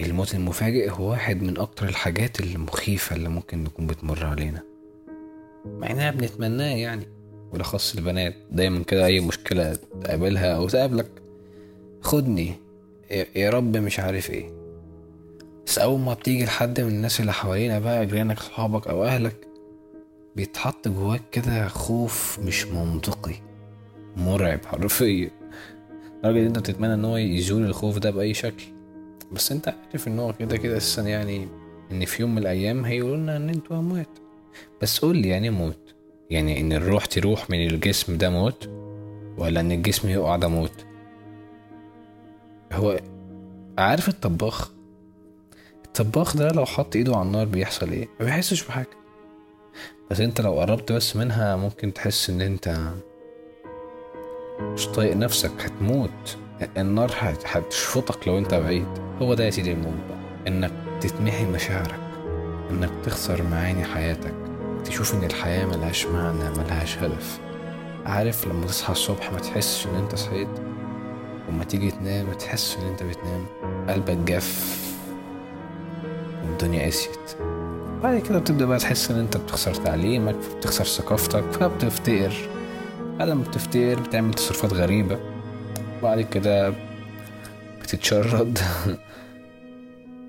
الموت المفاجئ هو واحد من أكتر الحاجات المخيفة اللي ممكن نكون بتمر علينا. مع إننا بنتمناه يعني بالأخص البنات دايما كده أي مشكلة تقابلها أو تقابلك خدني. يا رب مش عارف إيه. بس أول ما بتيجي لحد من الناس اللي حوالينا بقى جيرانك صحابك أو أهلك بيتحط جواك كده خوف مش منطقي. مرعب حرفيا. إن أنت بتتمنى إن هو يزول الخوف ده بأي شكل. بس انت عارف ان هو كده كده أساسا يعني ان في يوم من الأيام هيقولوا لنا ان أنتوا اموات بس قول لي يعني موت. يعني ان الروح تروح من الجسم ده موت ولا ان الجسم يقع ده موت؟ هو عارف الطباخ؟ الطباخ ده لو حط ايده على النار بيحصل إيه؟ ما بيحسش بحاجة. بس انت لو قربت بس منها ممكن تحس ان انت مش طايق نفسك هتموت. النار هتشفطك لو انت بعيد. هو ده يا سيدي بقى إنك تتمحي مشاعرك إنك تخسر معاني حياتك تشوف إن الحياة ملهاش معنى ملهاش هدف. عارف لما تصحى الصبح ما تحسش إن أنت صحيت؟ وما تيجي تنام ما تحسش إن أنت بتنام. قلبك جف والدنيا قسيت بعد كده بتبدأ بقى تحس إن أنت بتخسر تعليمك بتخسر ثقافتك فبتفتقر بعد ما بتفتقر بتعمل تصرفات غريبة. وبعد كده بتتشرد.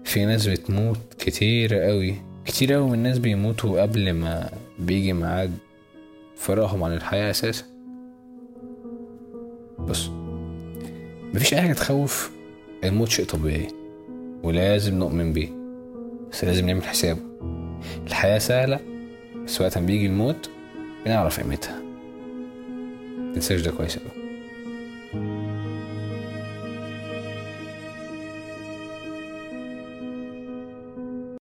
في ناس بتموت كتير قوي. كتير قوي من الناس بيموتوا قبل ما بيجي ميعاد فراغهم عن الحياة أساسا. بص مفيش أي حاجة تخوف الموت شيء طبيعي ولازم نؤمن بيه بس لازم نعمل حسابه. الحياة سهلة بس وقت ما بيجي الموت بنعرف قيمتها. متنساش ده كويس أوي.